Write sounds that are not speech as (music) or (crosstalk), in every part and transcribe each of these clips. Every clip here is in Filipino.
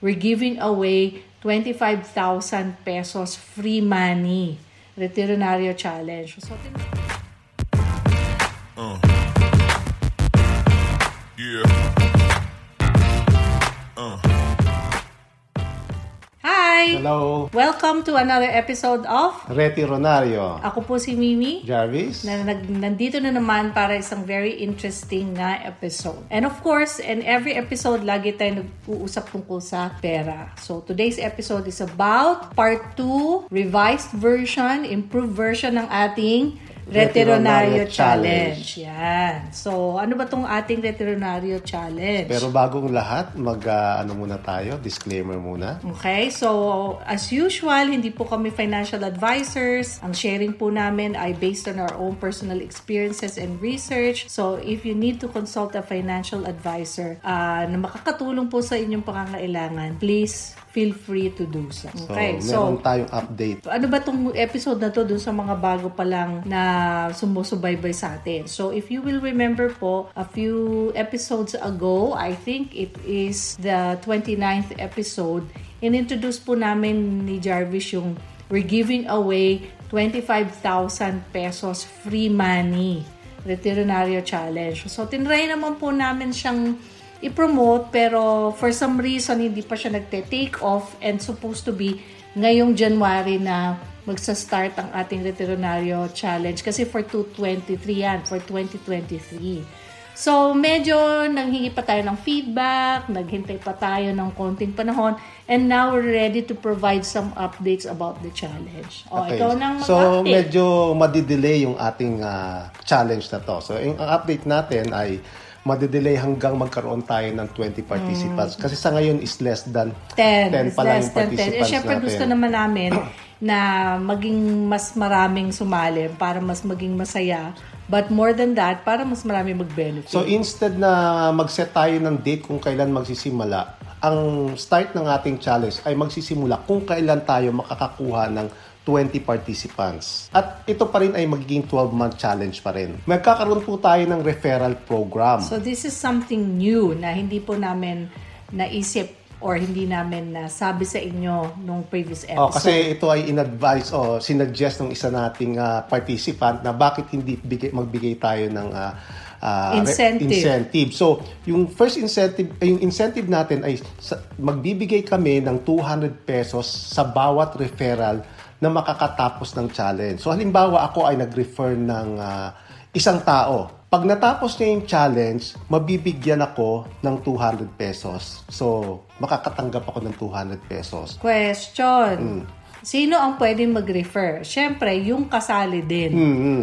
We're giving away 25,000 pesos free money. Retironario Challenge. So, tin- uh. Yeah. Uh. Hi! Hello, Welcome to another episode of Reti Ronario. Ako po si Mimi. Jarvis? na nag, nandito na naman para isang very interesting na episode. And of course, in every episode, lagi tayo nag-uusap tungkol sa pera. So, today's episode is about part 2, revised version, improved version ng ating Retironario Retironario Challenge. Yan. So, ano ba tong ating Retironario Challenge? Pero bagong lahat, mag ah, ano muna tayo, disclaimer muna. Okay, so as usual, hindi po kami financial advisors. Ang sharing po namin ay based on our own personal experiences and research. So if you need to consult a financial advisor uh, na makakatulong po sa inyong pangangailangan, please feel free to do so. So, Okay, meron so tayong update. ano ba tong episode na to dun sa mga bago pa lang na sumusubaybay sa atin? So, if you will remember po, a few episodes ago, I think it is the 29th episode, in-introduce po namin ni Jarvis yung we're giving away 25,000 pesos free money. Retironario Challenge. So, tinry naman po namin siyang i-promote pero for some reason hindi pa siya nagte-take off and supposed to be ngayong January na magsa-start ang ating Retironario Challenge kasi for 2023 yan, for 2023. So, medyo nanghingi pa tayo ng feedback, naghintay pa tayo ng konting panahon, and now we're ready to provide some updates about the challenge. O, Okay. ikaw nang So, mag-update. medyo madidelay yung ating ah, challenge na to. So, yung update natin ay madidelay hanggang magkaroon tayo ng 20 participants. Kasi sa ngayon is less than 10. 10 It's pa lang yung 10. Eh, participants syempre natin. gusto naman namin (clears throat) na maging mas maraming sumali para mas maging masaya. But more than that, para mas marami mag-benefit. So instead na mag-set tayo ng date kung kailan magsisimula, ang start ng ating challenge ay magsisimula kung kailan tayo makakakuha ng 20 participants. At ito pa rin ay magiging 12-month challenge pa rin. Magkakaroon po tayo ng referral program. So this is something new na hindi po namin naisip or hindi namin nasabi sa inyo nung previous episode. Oh, kasi ito ay in-advise o sinuggest ng isa nating ah, participant na bakit hindi bigay, magbigay tayo ng ah, re- Incentive. incentive. So, yung first incentive, eh, yung incentive natin ay sa, magbibigay kami ng 200 pesos sa bawat referral na makakatapos ng challenge. So, halimbawa ako ay nag-refer ng ah, isang tao. Pag natapos niya yung challenge, mabibigyan ako ng 200 pesos. So, makakatanggap ako ng 200 pesos. Question. Sino ang pwedeng mag-refer? Siyempre, yung kasali din.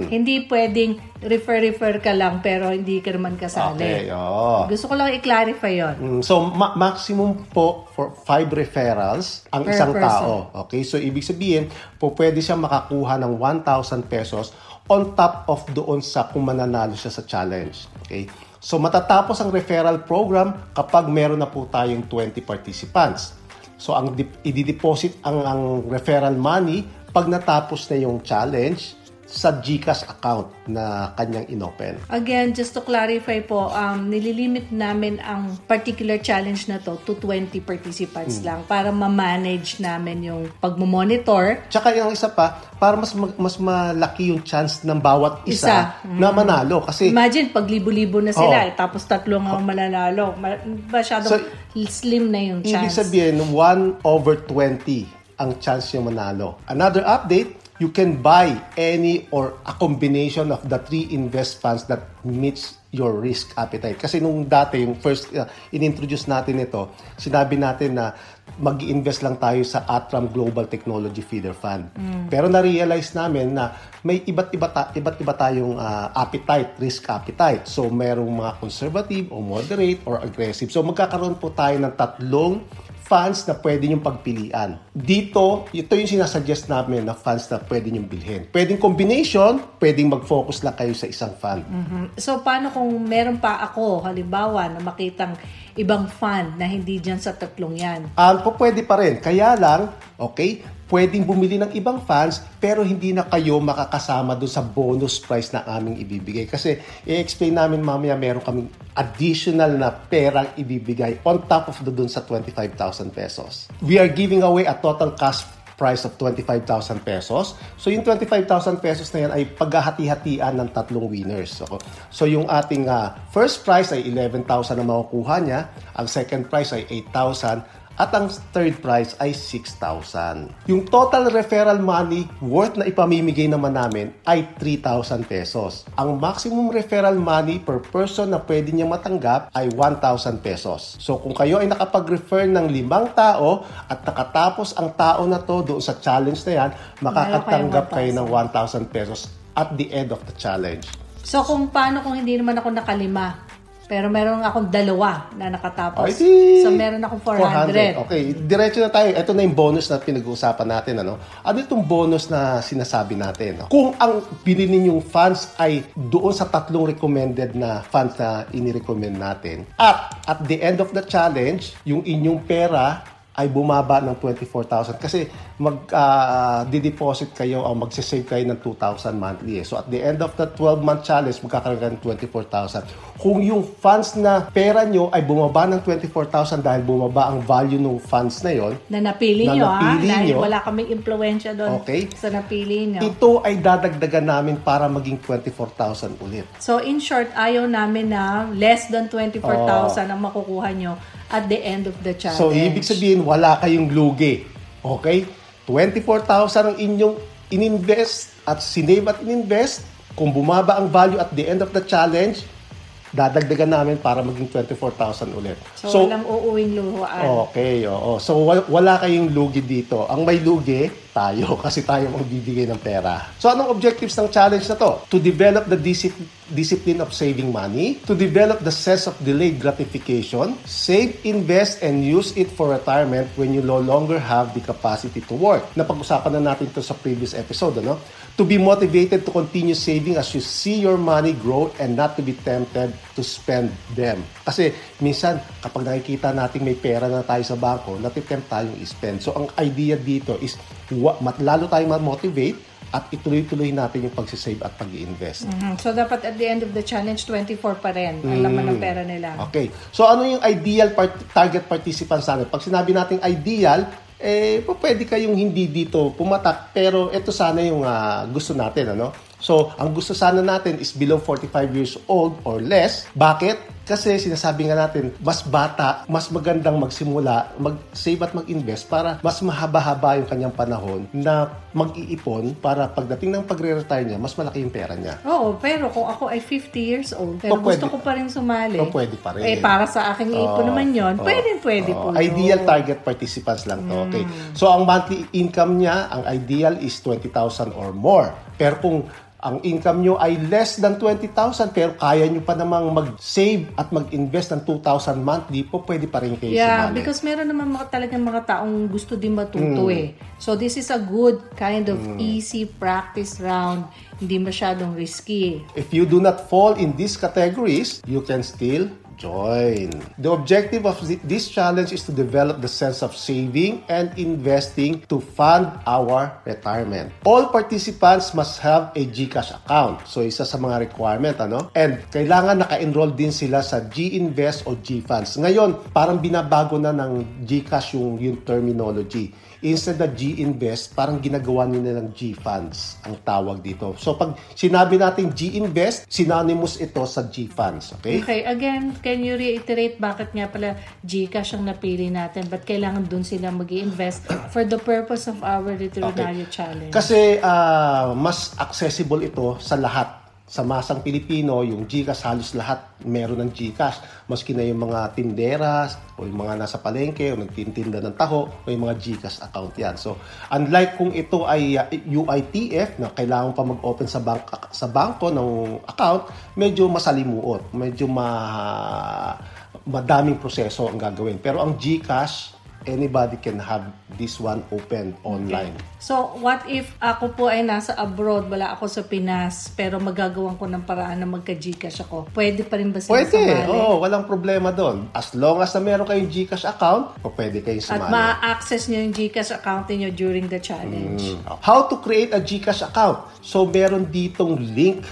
Hindi pwedeng refer-refer ka lang pero hindi ka naman kasali. Okay, oo. Gusto ko lang i-clarify yon. Mm, So, ma- maximum po for five referrals ang Per isang person. tao. Okay? So, ibig sabihin, po pwede siya makakuha ng 1,000 pesos on top of doon sa kung mananalo siya sa challenge. Okay? So, matatapos ang referral program kapag meron na po tayong 20 participants. So, ang i-deposit ang, ang referral money pag natapos na yung challenge sa GCash account na kanyang inopen. Again, just to clarify po, um, nililimit namin ang particular challenge na to to 20 participants Hmm. lang para ma-manage namin yung pagmamonitor. Tsaka yung isa pa, para mas mag- mas malaki yung chance ng bawat isa, Isa. na manalo. Kasi Imagine, pag libo-libo na sila, Oo. eh, tapos tatlo nga ang mananalo. Ma- Masyadong So, slim na yung ibig chance. sabihin, 1 over 20 ang chance yung manalo. Another update, you can buy any or a combination of the three invest funds that meets your risk appetite. Kasi nung dati, yung first, uh, in-introduce natin ito, sinabi natin na mag invest lang tayo sa Atram Global Technology Feeder Fund. Pero na-realize namin na may iba't iba ta- iba't iba tayong ah, appetite, risk appetite. So merong mga conservative o moderate or aggressive. So magkakaroon po tayo ng tatlong funds na pwede niyong pagpilian. Dito, ito yung sinasuggest namin na funds na pwede niyong bilhin. Pwedeng combination, pwedeng mag-focus lang kayo sa isang fund. So, paano kung meron pa ako, halimbawa, na makitang ibang fund na hindi dyan sa tatlong yan? Um, po pwede pa rin. Kaya lang, okay, pwedeng bumili ng ibang funds pero hindi na kayo makakasama doon sa bonus price na aming ibibigay. Kasi i-explain namin mamaya meron kaming additional na perang ibibigay on top of doon sa 25,000 pesos. We are giving away a total cash price of 25,000 pesos. So yung 25,000 pesos na yan ay paghahati-hatian ng tatlong winners. So, so yung ating uh, first prize ay 11,000 na makukuha niya, ang second prize ay 8,000 at ang third prize ay 6,000. Yung total referral money worth na ipamimigay naman namin ay 3,000 pesos. Ang maximum referral money per person na pwede niya matanggap ay 1,000 pesos. So kung kayo ay nakapag-refer ng limang tao at nakatapos ang tao na to doon sa challenge na yan, makakatanggap kayo ng 1,000 pesos at the end of the challenge. So, kung paano kung hindi naman ako nakalima? Pero meron akong dalawa na nakatapos. Ay, di- so, meron akong 400. Okay, diretso na tayo. Ito na yung bonus na pinag-uusapan natin. Ano? Ano itong bonus na sinasabi natin? Kung ang binili ninyong funds ay doon sa tatlong recommended na funds na inirecommend natin, at at the end of the challenge, yung inyong pera ay bumaba ng 24,000 kasi mag ah, kayo o magse-save kayo ng 2,000 monthly. Eh. So at the end of the 12-month challenge, magkakaroon ka ng 24,000. Kung yung funds na pera nyo ay bumaba ng 24,000 dahil bumaba ang value ng funds na yon, Na napili Na nyo, ha? napili Dahil nyo. wala kaming impluensya doon Okay. sa napili nyo. ito ay dadagdagan namin para maging 24,000 ulit. So, in short, ayaw namin na less than 24,000 ang makukuha nyo at the end of the challenge. So, ibig sabihin, wala kayong lugi. Okay? 24,000 ang inyong ininvest at sinave at ininvest. Kung bumaba ang value at the end of the challenge, dadagdagan namin para maging 24,000 ulit. So, walang uuwing luhuan. Okay, oo. So, wa- wala kayong lugi dito. Ang may lugi, tayo. (laughs) Kasi tayo magbibigay ng pera. So, anong objectives ng challenge na to? To develop the discipline discipline of saving money, to develop the sense of delayed gratification, save, invest, and use it for retirement when you no longer have the capacity to work. Napag-usapan na natin to sa previous episode, ano? To be motivated to continue saving as you see your money grow and not to be tempted to spend them. Kasi minsan, kapag nakikita natin may pera na tayo sa bangko, natitempt tayong i-spend. So, ang idea dito is lalo tayong ma-motivate at ituloy-tuloy natin yung pagsisave at pag-i-invest. Mhm. So, dapat at the end of the challenge, 24 pa rin ang laman ng pera nila. Okay. So ano yung ideal part- target participants natin? Pag sinabi nating ideal, eh pwede kayong hindi dito pumatak pero ito sana yung ah, gusto natin ano. So, ang gusto sana natin is below 45 years old or less. Bakit? Kasi sinasabi nga natin, mas bata, mas magandang magsimula, mag-save at mag-invest para mas mahaba-haba yung kanyang panahon na mag-iipon para pagdating ng pagre-retire niya, mas malaki yung pera niya. Oo, pero kung ako ay 50 years old, pero Oh, pwede. gusto ko pa rin sumali. Oh, pwede pa rin. Eh, para sa aking ipon Oo. naman yon, Oo. pwede, pwede Oo. po. Oh. Ideal target participants lang to. Okay. Mm. So, ang monthly income niya, ang ideal is 20,000 or more. Pero kung ang income nyo ay less than 20,000 pero kaya nyo pa namang mag-save at mag-invest ng 2,000 monthly, po pwede pa rin kayo Yeah, sumali. because meron naman mga talagang mga taong gusto din Mm. matuto eh. So this is a good kind of easy practice round. Hindi masyadong risky. If you do not fall in these categories, you can still join. The objective of thi- this challenge is to develop the sense of saving and investing to fund our retirement. All participants must have a GCash account. So isa sa mga requirement ano? And kailangan naka-enroll din sila sa GInvest o GFunds. Ngayon, parang binabago na ng GCash yung yung terminology. Instead na G-Invest, parang ginagawa nila ng G-Funds ang tawag dito. So pag sinabi natin G-Invest, synonymous ito sa G-Funds. Okay? Okay, again, can you reiterate bakit nga pala Gcash ang napili natin? Ba't kailangan dun sila mag invest for the purpose of our Veterinario Challenge? Kasi ah, mas accessible ito sa lahat. Sa masang Pilipino, yung GCash halos lahat meron ng GCash. Maski na yung mga tinderas o yung mga nasa palengke o nagtitinda ng taho o yung mga GCash account yan. So, unlike kung ito ay UITF na kailangan pa mag-open sa bank sa bangko ng account, medyo masalimuot, medyo ma madaming proseso ang gagawin. Pero ang GCash anybody can have this one open online. So, what if ako po ay nasa abroad, wala ako sa Pinas, pero magagawan ko ng paraan na magka-Gcash ako? Pwede pa rin ba sila Pwede, sumali? oo, walang problema doon. As long as na meron kayong Gcash account, o pwede kayong At sumali. ma-access nyo yung Gcash account niyo during the challenge. How to create a Gcash account? So, meron ditong link.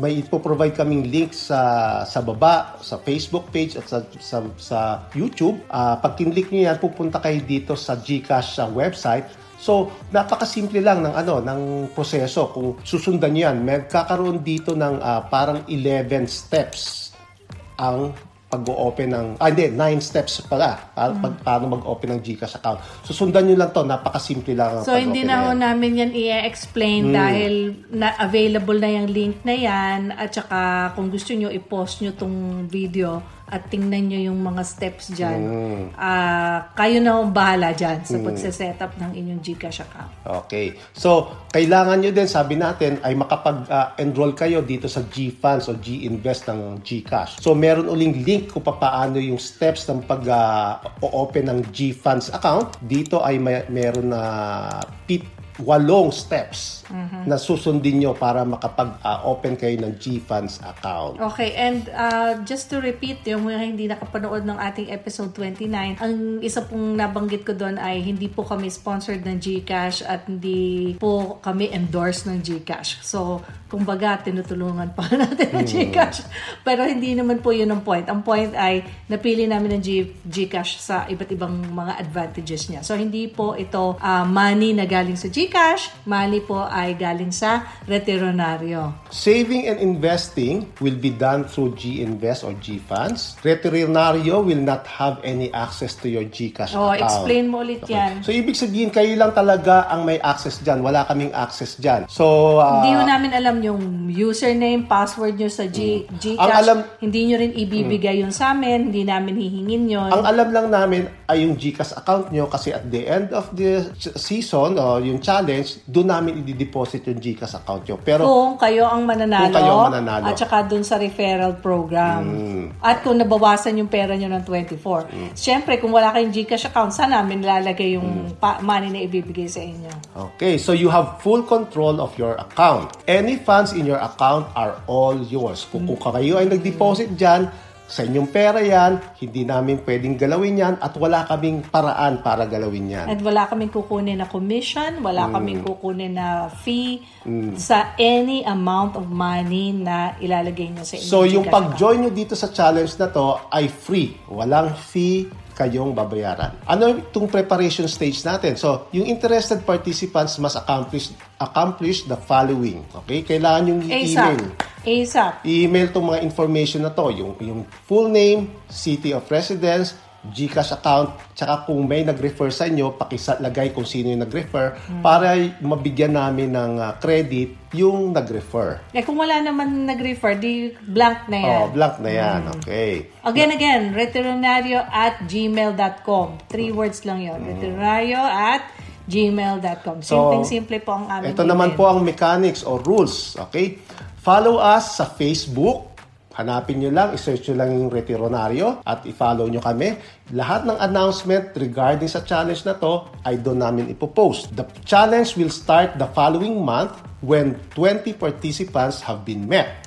May ipoprovide kaming link sa sa baba, sa Facebook page at sa, sa, sa YouTube. Ah, pag kinlik nyo yan, pupunta kayo dito sa Gcash sa website. So, napakasimple lang ng ano ng proseso kung susundan niyo yan. Magkakaroon dito ng ah, parang 11 steps ang pag-open ng, ah hindi, 9 steps pala. Para pag, paano mag-open ng Gcash account. Susundan nyo lang to, napakasimple lang ang So, hindi na ho namin yan i-explain dahil na available na yung link na yan. At saka kung gusto nyo i-post nyo tong video at tingnan nyo yung mga steps dyan. Ah, kayo na ang bahala dyan sa pagse-set up ng inyong Gcash account. Okay. So, kailangan nyo din, sabi natin, ay makapag-enroll kayo dito sa G-Funds o G-Invest ng Gcash. So, meron uling link kung paano yung steps ng pag-open ng G-Funds account. Dito ay may, meron na pit walong steps na susundin nyo para makapag-open kayo ng G-Funds account. Okay, and uh, just to repeat, yung mga hindi nakapanood ng ating episode 29, ang isa pong nabanggit ko doon ay hindi po kami sponsored ng GCash at hindi po kami endorsed ng GCash. So, kumbaga, tinutulungan pa (laughs) natin ng GCash. Pero hindi naman po yun ang point. Ang point ay napili namin ng G- GCash sa iba't ibang mga advantages niya. So, hindi po ito uh, money na galing sa GCash, money po ay galing sa retironaryo. Saving and investing will be done through G-Invest or G-Funds. Retirinaryo will not have any access to your Gcash Oh, account. explain mo ulit yan. So, ibig sabihin, kayo lang talaga ang may access dyan. Wala kaming access dyan. So, ah, Hindi namin alam yung username, password nyo sa G, Gcash. Mm. Ang alam- Mm. hindi nyo rin ibibigay yun sa amin. Hindi namin hihingin yun. ang alam lang namin ay yung Gcash account nyo kasi at the end of the season o yung challenge, doon namin i-deposit yung Gcash account nyo. Pero, kung kayo ang mananalo, Kung kayo ang mananalo. Mm. at saka dun sa referral program. At kung nabawasan yung pera nyo ng 24. Siyempre, kung wala kayong Gcash account, saan namin lalagay Mm. yung pa- money na ibibigay sa inyo? Okay, so you have full control of your account. Any funds in your account are all yours. Kung, kung kayo ay nag-deposit dyan, sa inyong pera yan, hindi namin pwedeng galawin yan at wala kaming paraan para galawin yan. At wala kaming kukunin na commission, wala Mm. kaming kukunin na fee sa any amount of money na ilalagay nyo sa inyong So yung pag-join nyo dito sa challenge na to ay free. Walang fee kayong babayaran. Ano itong preparation stage natin? So, yung interested participants must accomplish accomplish the following. Okay? Kailangan yung ASAP. i-email. ASAP. i-email tong mga information na to, yung, yung full name, city of residence, Gcash account, tsaka kung may nag-refer sa inyo, pakisalagay kung sino yung nag-refer para mabigyan namin ng ah, credit yung nag-refer. Eh kung wala naman nag-refer, di blank na yan. Oh, blank na yan. Okay. Again, again, reternario at gmail.com. Three words lang yon. Reternario at gmail.com. Simpleng-simple po ang aming Ito naman email. po ang mechanics or rules. Okay? Follow us sa Facebook. Hanapin nyo lang, isearch nyo lang yung Retironario at i-follow nyo kami. Lahat ng announcement regarding sa challenge na to ay doon namin ipopost. The challenge will start the following month when 20 participants have been met.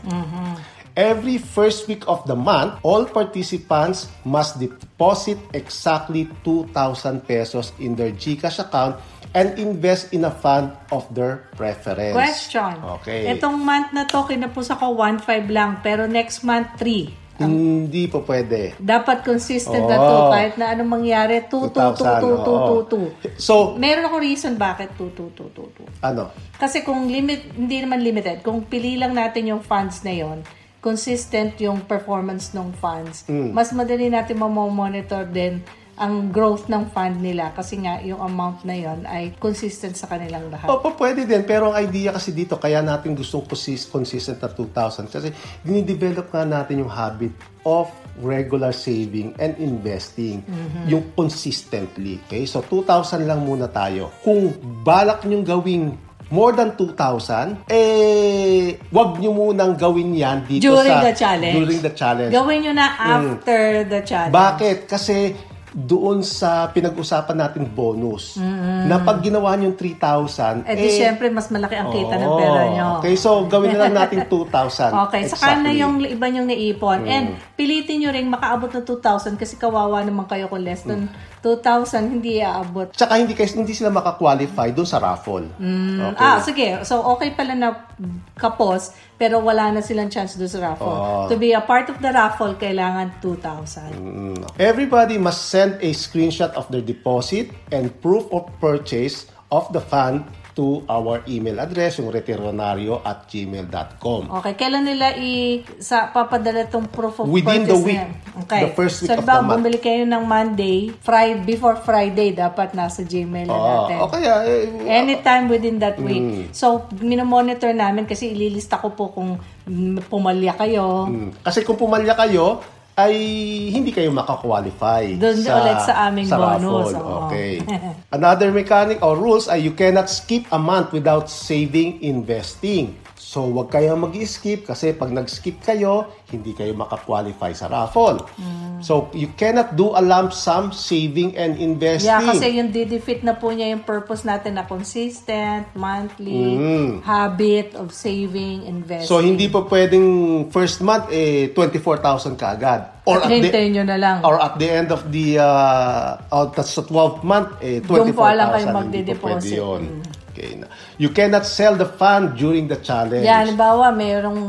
Every first week of the month, all participants must deposit exactly 2,000 pesos in their GCash account and invest in a fund of their preference. Question. Okay. Itong month na to, kinapos ako 1.5 lang, pero next month 3. Hindi po pwede. Dapat consistent na Oo. to. Kahit na anong mangyari, 2, 2, 2, 2, 2, 2, 2. So, Meron ako reason bakit 2, 2, 2, 2, 2. ano? Kasi kung limit, hindi naman limited, kung pili lang natin yung funds na yon, consistent yung performance ng funds, Mm. mas madali natin mamomonitor din ang growth ng fund nila kasi nga yung amount na yon ay consistent sa kanilang lahat. Opo, pwede din. Pero ang idea kasi dito, kaya natin gustong consist- consistent na 2,000. Kasi dinidevelop nga natin yung habit of regular saving and investing. Yung consistently. Okay? So, 2,000 lang muna tayo. Kung balak nyong gawing more than 2,000, eh, wag nyo munang gawin yan dito During sa... the challenge. During the challenge. Gawin nyo na after the challenge. Bakit? Kasi doon sa pinag-usapan natin bonus. Na pag ginawa niyo yung 3,000, Eh di syempre, mas malaki ang kita ng pera nyo. Okay, so gawin na lang natin (laughs) 2,000. Okay, saka na Exactly. yung iba yung naipon. And pilitin nyo rin makaabot ng 2,000 kasi kawawa naman kayo kung less than 2,000, hindi aabot. Tsaka hindi, kayo, hindi sila makakwalify doon sa raffle. Okay. Ah, sige. So, okay pala na kapos, pero wala na silang chance doon sa raffle. Oh. To be a part of the raffle, kailangan 2,000. Mm. Everybody must send a screenshot of their deposit and proof of purchase of the fund to our email address, yung retironario at gmail.com. Okay, kailan nila i sa papadala tong proof of Within the week. na? Okay. The first week so, of the month. bumili kayo ng Monday, Friday, before Friday, dapat nasa Gmail na Oo. natin. o kaya, eh, Anytime within that Mm. week. So, minomonitor namin kasi ililista ko po kung mm, pumalya kayo. mm, kasi kung pumalya kayo, ay hindi kayo makakwalify Doon ulit sa aming bonus, raffle. oo. Okay. (laughs) Another mechanic or rules ay you cannot skip a month without saving investing. So, wag kayong mag-skip kasi pag nag-skip kayo, hindi kayo makakwalify sa raffle. Mm. So, you cannot do a lump sum saving and investing. Yeah, kasi yung didefeat na po niya yung purpose natin na consistent, monthly, habit of saving, investing. Mm. So, hindi po pwedeng first month, eh, 24,000 kaagad. Or At hintayin nyo na lang. Or at the end of the, uh, uh, sa 12th month, eh, 24,000. Doon po alam kayo Hindi po magde-deposit. pwede yun. Okay na. You cannot sell the fund during the challenge. Yan, halimbawa, mayroong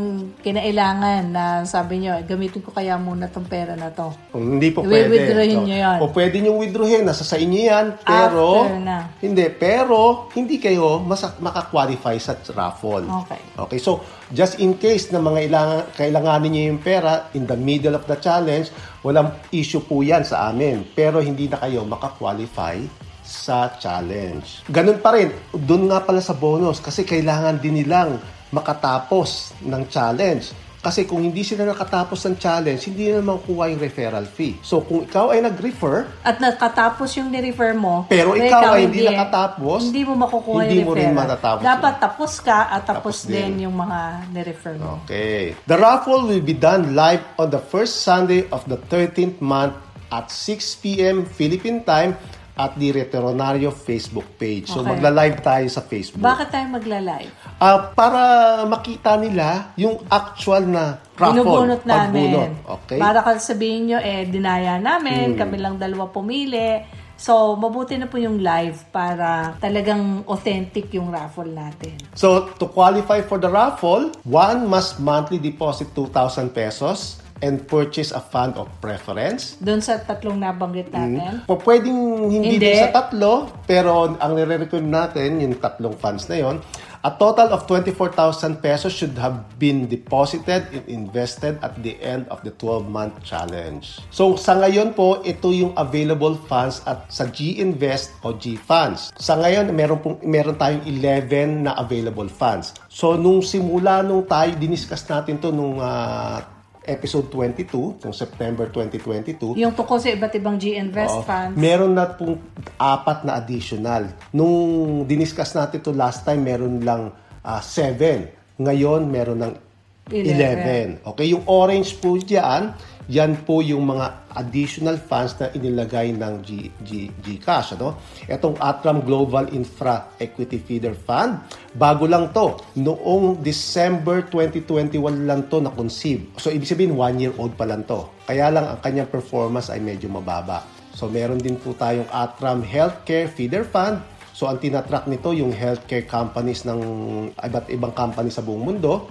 kinailangan na sabi nyo, gamitin ko kaya muna tong pera na to. Kung hindi po pwede. I-withdrawin nyo yan. O pwede nyo withdrawin, nasa sa inyo yan. Pero, After na. hindi, pero, hindi kayo mas, makakwalify sa raffle. Okay. Okay, so, just in case na mga ilangan, kailanganin nyo yung pera in the middle of the challenge, walang issue po yan sa amin. Pero hindi na kayo makakwalify sa challenge. Ganun pa rin, doon nga pala sa bonus kasi kailangan din nilang makatapos ng challenge. Kasi kung hindi sila nakatapos ng challenge, hindi na makukuha yung referral fee. So kung ikaw ay nag-refer, At nakatapos yung ni-refer mo, Pero pero ikaw ay hindi nakatapos, hindi mo makukuha hindi yung mo rin referral. matatapos Dapat tapos ka at tapos, Tapos din din. yung mga ni-refer mo. Okay. The raffle will be done live on the first Sunday of the 13th month at 6 p.m. Philippine time at the Reteronario Facebook page. So Okay. magla-live tayo sa Facebook. Bakit tayo magla-live? Ah, para makita nila yung actual na raffle. Binubunot namin. pagbunot. Okay? Hmm. Para kasi sabihin nyo, eh, dinaya namin, kami lang dalawa pumili. So, mabuti na po yung live para talagang authentic yung raffle natin. So, to qualify for the raffle, one must monthly deposit 2,000 pesos and purchase a fund of preference. Doon sa tatlong nabanggit natin. Po, pwedeng hindi, Hindi. sa tatlo, pero ang nire-recommend natin, yung tatlong funds na yon, a total of 24,000 pesos should have been deposited and invested at the end of the 12-month challenge. So sa ngayon po, ito yung available funds at sa G-Invest o G-Funds. Sa ngayon, meron, pong, meron tayong 11 na available funds. So nung simula nung tayo, diniscuss natin to nung ah, episode 22, nung September 2022, Yung tungkol sa iba't ibang G-Invest Oo. funds. Meron na pong apat na additional. Nung diniscuss natin to last time, meron lang ah, seven. Ngayon, meron ng 11. Okay, yung orange po dyan, yan po yung mga additional funds na inilagay ng G, G, Gcash. Ano? Itong Atram Global Infra Equity Feeder Fund, bago lang to. Noong December 2021 lang to na-conceive. So, ibig sabihin, one year old pa lang to. Kaya lang, ang kanyang performance ay medyo mababa. So, meron din po tayong Atram Healthcare Feeder Fund, So, ang tinatrack nito yung healthcare companies ng iba't ibang company sa buong mundo.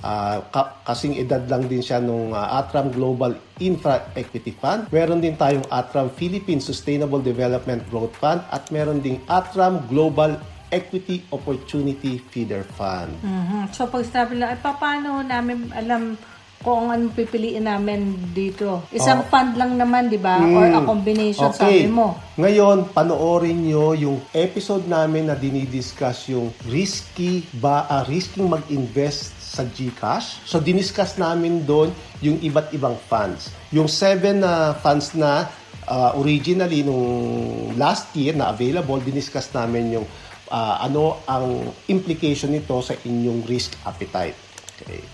Ka- kasing edad lang din siya nung ah, Atram Global Infra Equity Fund. Meron din tayong Atram Philippine Sustainable Development Growth Fund at meron ding Atram Global Equity Opportunity Feeder Fund. Mhm. So, pag sabi lang, eh, paano namin alam kung anong pipiliin namin dito? Isang fund lang naman, di ba? Or a combination, sabi mo. Ngayon, panoorin nyo yung episode namin na dinidiscuss yung risky ba, ah, risking mag-invest sa GCash. So, diniscuss namin doon yung iba't ibang funds. Yung seven na funds na ah, originally nung last year na available, diniscuss namin yung ah, ano ang implication nito sa inyong risk appetite. Okay.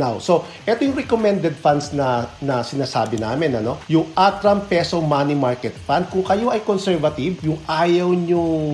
Now, so ito yung recommended funds na na sinasabi namin ano, yung Atram Peso Money Market Fund. Kung kayo ay conservative, yung ayaw nyong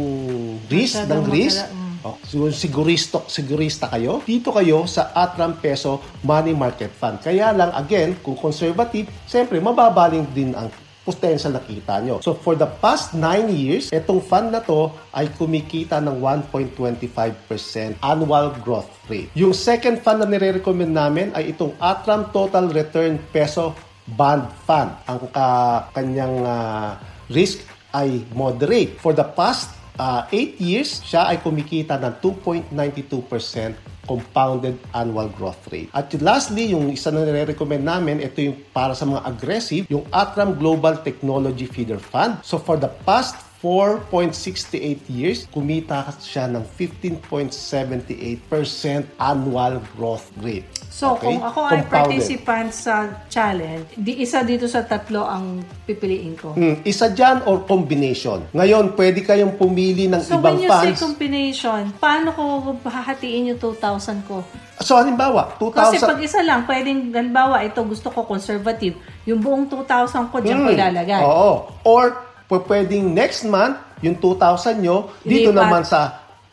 risk ng Masyadong risk, magala- mm. Oh, siguro siguristo, sigurista kayo, dito kayo sa Atram Peso Money Market Fund. Kaya lang, again, kung conservative, siyempre, mababaling din ang potential na kita nyo. So, for the past 9 years, itong fund na to ay kumikita ng 1.25% annual growth rate. Yung second fund na nire-recommend namin ay itong Atram Total Return Peso Bond Fund. Ang ka- kanyang ah, risk ay moderate. For the past 8 years, siya ay kumikita ng 2.92% compounded annual growth rate. At lastly, yung isa na nire-recommend namin, ito yung para sa mga aggressive, yung Atram Global Technology Feeder Fund. So for the past 4.68 years, kumita siya ng 15.78% annual growth rate. So, Okay? kung ako ay Compounded. participant sa challenge, di isa dito sa tatlo ang pipiliin ko. Hmm, isa dyan or combination. Ngayon, pwede kayong pumili ng So, ibang when you say funds. combination, paano ko hahatiin yung 2,000 ko? So, halimbawa, 2,000... Kasi pag isa lang, pwedeng, halimbawa, ito gusto ko conservative, yung buong 2,000 ko dyan ko Hmm, ilalagay. Oo. Or, pwedeng next month, yung 2,000 nyo, dito Lipat. naman sa...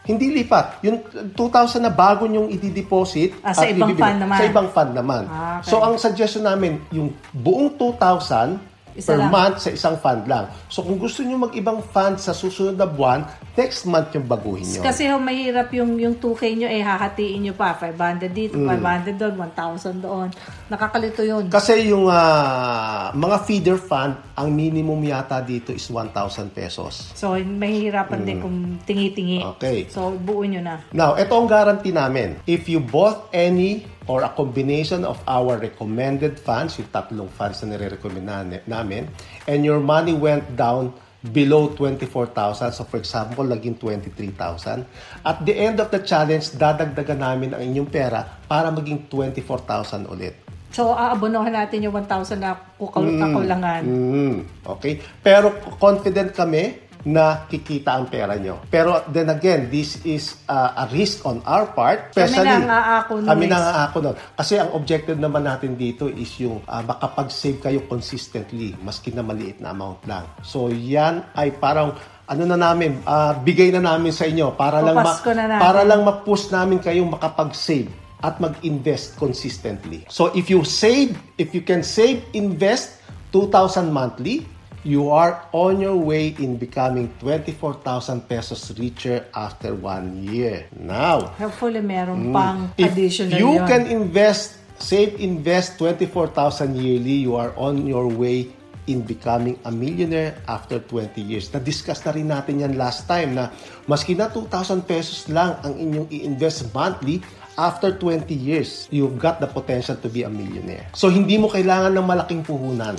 Hindi lipat. Yung 2,000 na bago nyong i-deposit. Ah, sa ibang ibibigay- fund naman. Sa ibang fund naman. Ah, okay. So, ang suggestion namin, yung buong 2,000 Isa per lang. month sa isang fund lang. So, kung gusto nyo mag-ibang fund sa susunod na buwan, next month yung baguhin nyo. Kasi ho, mahirap yung, yung 2K nyo, eh, hahatiin nyo pa. 500 dito, Hmm. 500 doon, 1,000 doon. Nakakalito yun. Kasi yung ah, mga feeder fund, ang minimum yata dito is 1,000 pesos. So, mahihirapan din kung tingi-tingi. Okay. So, buuin nyo na. Now, ito ang guarantee namin. If you bought any or a combination of our recommended funds, yung tatlong funds na nire-recommend na- namin, and your money went down below 24,000, so for example, naging 23,000, at the end of the challenge, dadagdagan namin ang inyong pera para maging 24,000 ulit. So, aabonohan natin yung 1,000 na kukul- kakulangan. Mm, okay? Pero confident kami na kikita ang pera nyo. Pero then again, this is uh, a risk on our part. Kami na aako nun, Kami na aako nun. Kasi ang objective naman natin dito is yung uh, makapag-save kayo consistently, maski na maliit na amount lang. So yan ay parang ano na namin, ah, bigay na namin sa inyo para lang ma- na natin. para lang ma-push namin kayong makapag-save at mag-invest consistently. So if you save, if you can save, invest 2,000 monthly, you are on your way in becoming 24,000 pesos richer after one year. Now, Hopefully, meron pang Mm. if additional you yun. can invest, save, invest 24,000 yearly, you are on your way in becoming a millionaire after 20 years. Na-discuss na rin natin yan last time na maski na 2,000 pesos lang ang inyong i-invest monthly, after 20 years, you've got the potential to be a millionaire. So, hindi mo kailangan ng malaking puhunan.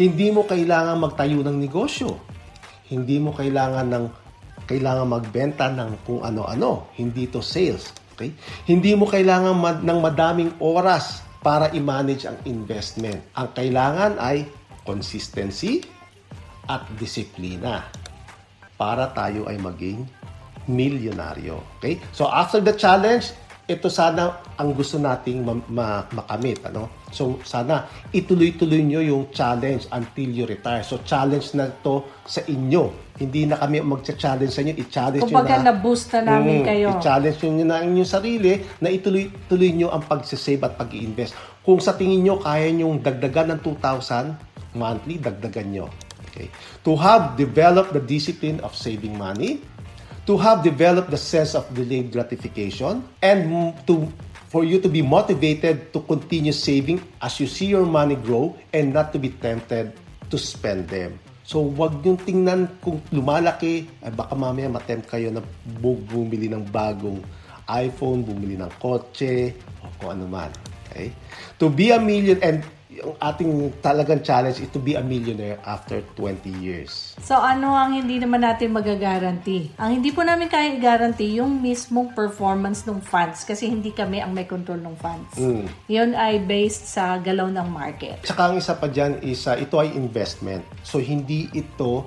Hindi mo kailangan magtayo ng negosyo. Hindi mo kailangan ng kailangan magbenta ng kung ano-ano. Hindi to sales. Okay? Hindi mo kailangan mad- ng madaming oras para i-manage ang investment. Ang kailangan ay consistency at disiplina para tayo ay maging milyonaryo. Okay? So after the challenge, ito sana ang gusto nating ma- ma- makamit. Ano? So sana ituloy-tuloy nyo yung challenge until you retire. So challenge na to sa inyo. Hindi na kami magcha-challenge sa inyo. I-challenge nyo Kumbaga, na. na-boost na namin Mm, kayo. I-challenge nyo na ang inyong sarili na ituloy-tuloy nyo ang pag-save at pag-invest. Kung sa tingin nyo kaya nyong dagdagan ng 2,000 monthly, dagdagan nyo. Okay. To have developed the discipline of saving money, to have developed the sense of delayed gratification, and to for you to be motivated to continue saving as you see your money grow and not to be tempted to spend them. So, wag yung tingnan kung lumalaki, ay baka mamaya matempt kayo na bu- bumili ng bagong iPhone, bumili ng kotse, o kung ano man. Okay? To be a million, and yung ating talagang challenge is to be a millionaire after 20 years. So, ano ang hindi naman natin magagaranti? Ang hindi po namin kaya i-guarantee yung mismong performance ng funds kasi hindi kami ang may control ng funds. Mm. Yun ay based sa galaw ng market. Tsaka ang isa pa dyan is uh, ito ay investment. So hindi ito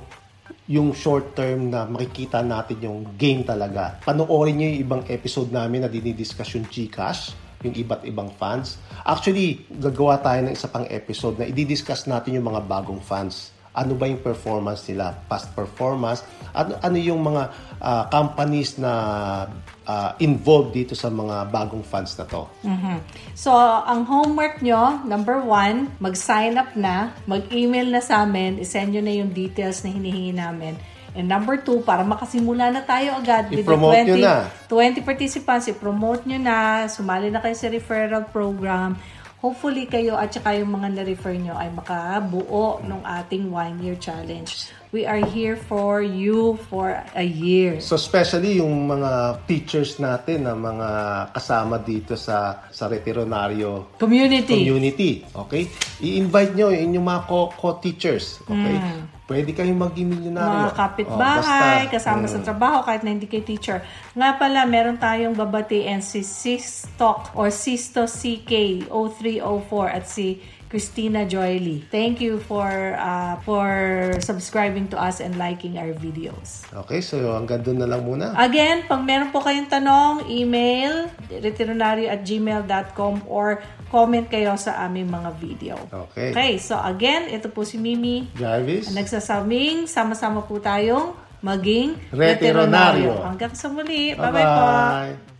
yung short term na makikita natin yung gain talaga. Panoorin nyo yung ibang episode namin na dinidiscuss yung Gcash yung iba't ibang funds. Actually, gagawa tayo ng isa pang episode na i-discuss natin yung mga bagong funds. Ano ba yung performance nila, past performance, at ano yung mga ah, companies na ah, involved dito sa mga bagong funds na to. Mhm. So, ang homework nyo, number one, mag-sign up na, mag-email na sa amin, isend nyo na yung details na hinihingi namin. And number two, para makasimula na tayo agad with the I-promote nyo 20, na. 20 participants, i-promote nyo na, sumali na kayo sa referral program. Hopefully kayo at saka yung mga na-refer nyo ay makabuo ng ating one-year challenge. We are here for you for a year. So especially yung mga teachers natin na mga kasama dito sa sa Retironario Community. community, okay? I-invite nyo yung inyong mga co- co-teachers, okay? Pwede kayong maging milyonaryo. Mm. mga kapitbahay, Oh, basta, kasama mm, sa trabaho, kahit na hindi kayo teacher. Nga pala, meron tayong babatiin si Sistok or Sisto CK0304 at si Christina Joyly. Thank you for uh, for subscribing to us and liking our videos. Okay, so hanggang doon na lang muna. Again, pag meron po kayong tanong, email retironario at gmail.com or comment kayo sa aming mga video. Okay. Okay, so again, ito po si Mimi. Jarvis? Nagsasabing, sama-sama po tayong maging Retironaryo. Hanggang sa muli. Bye-bye po.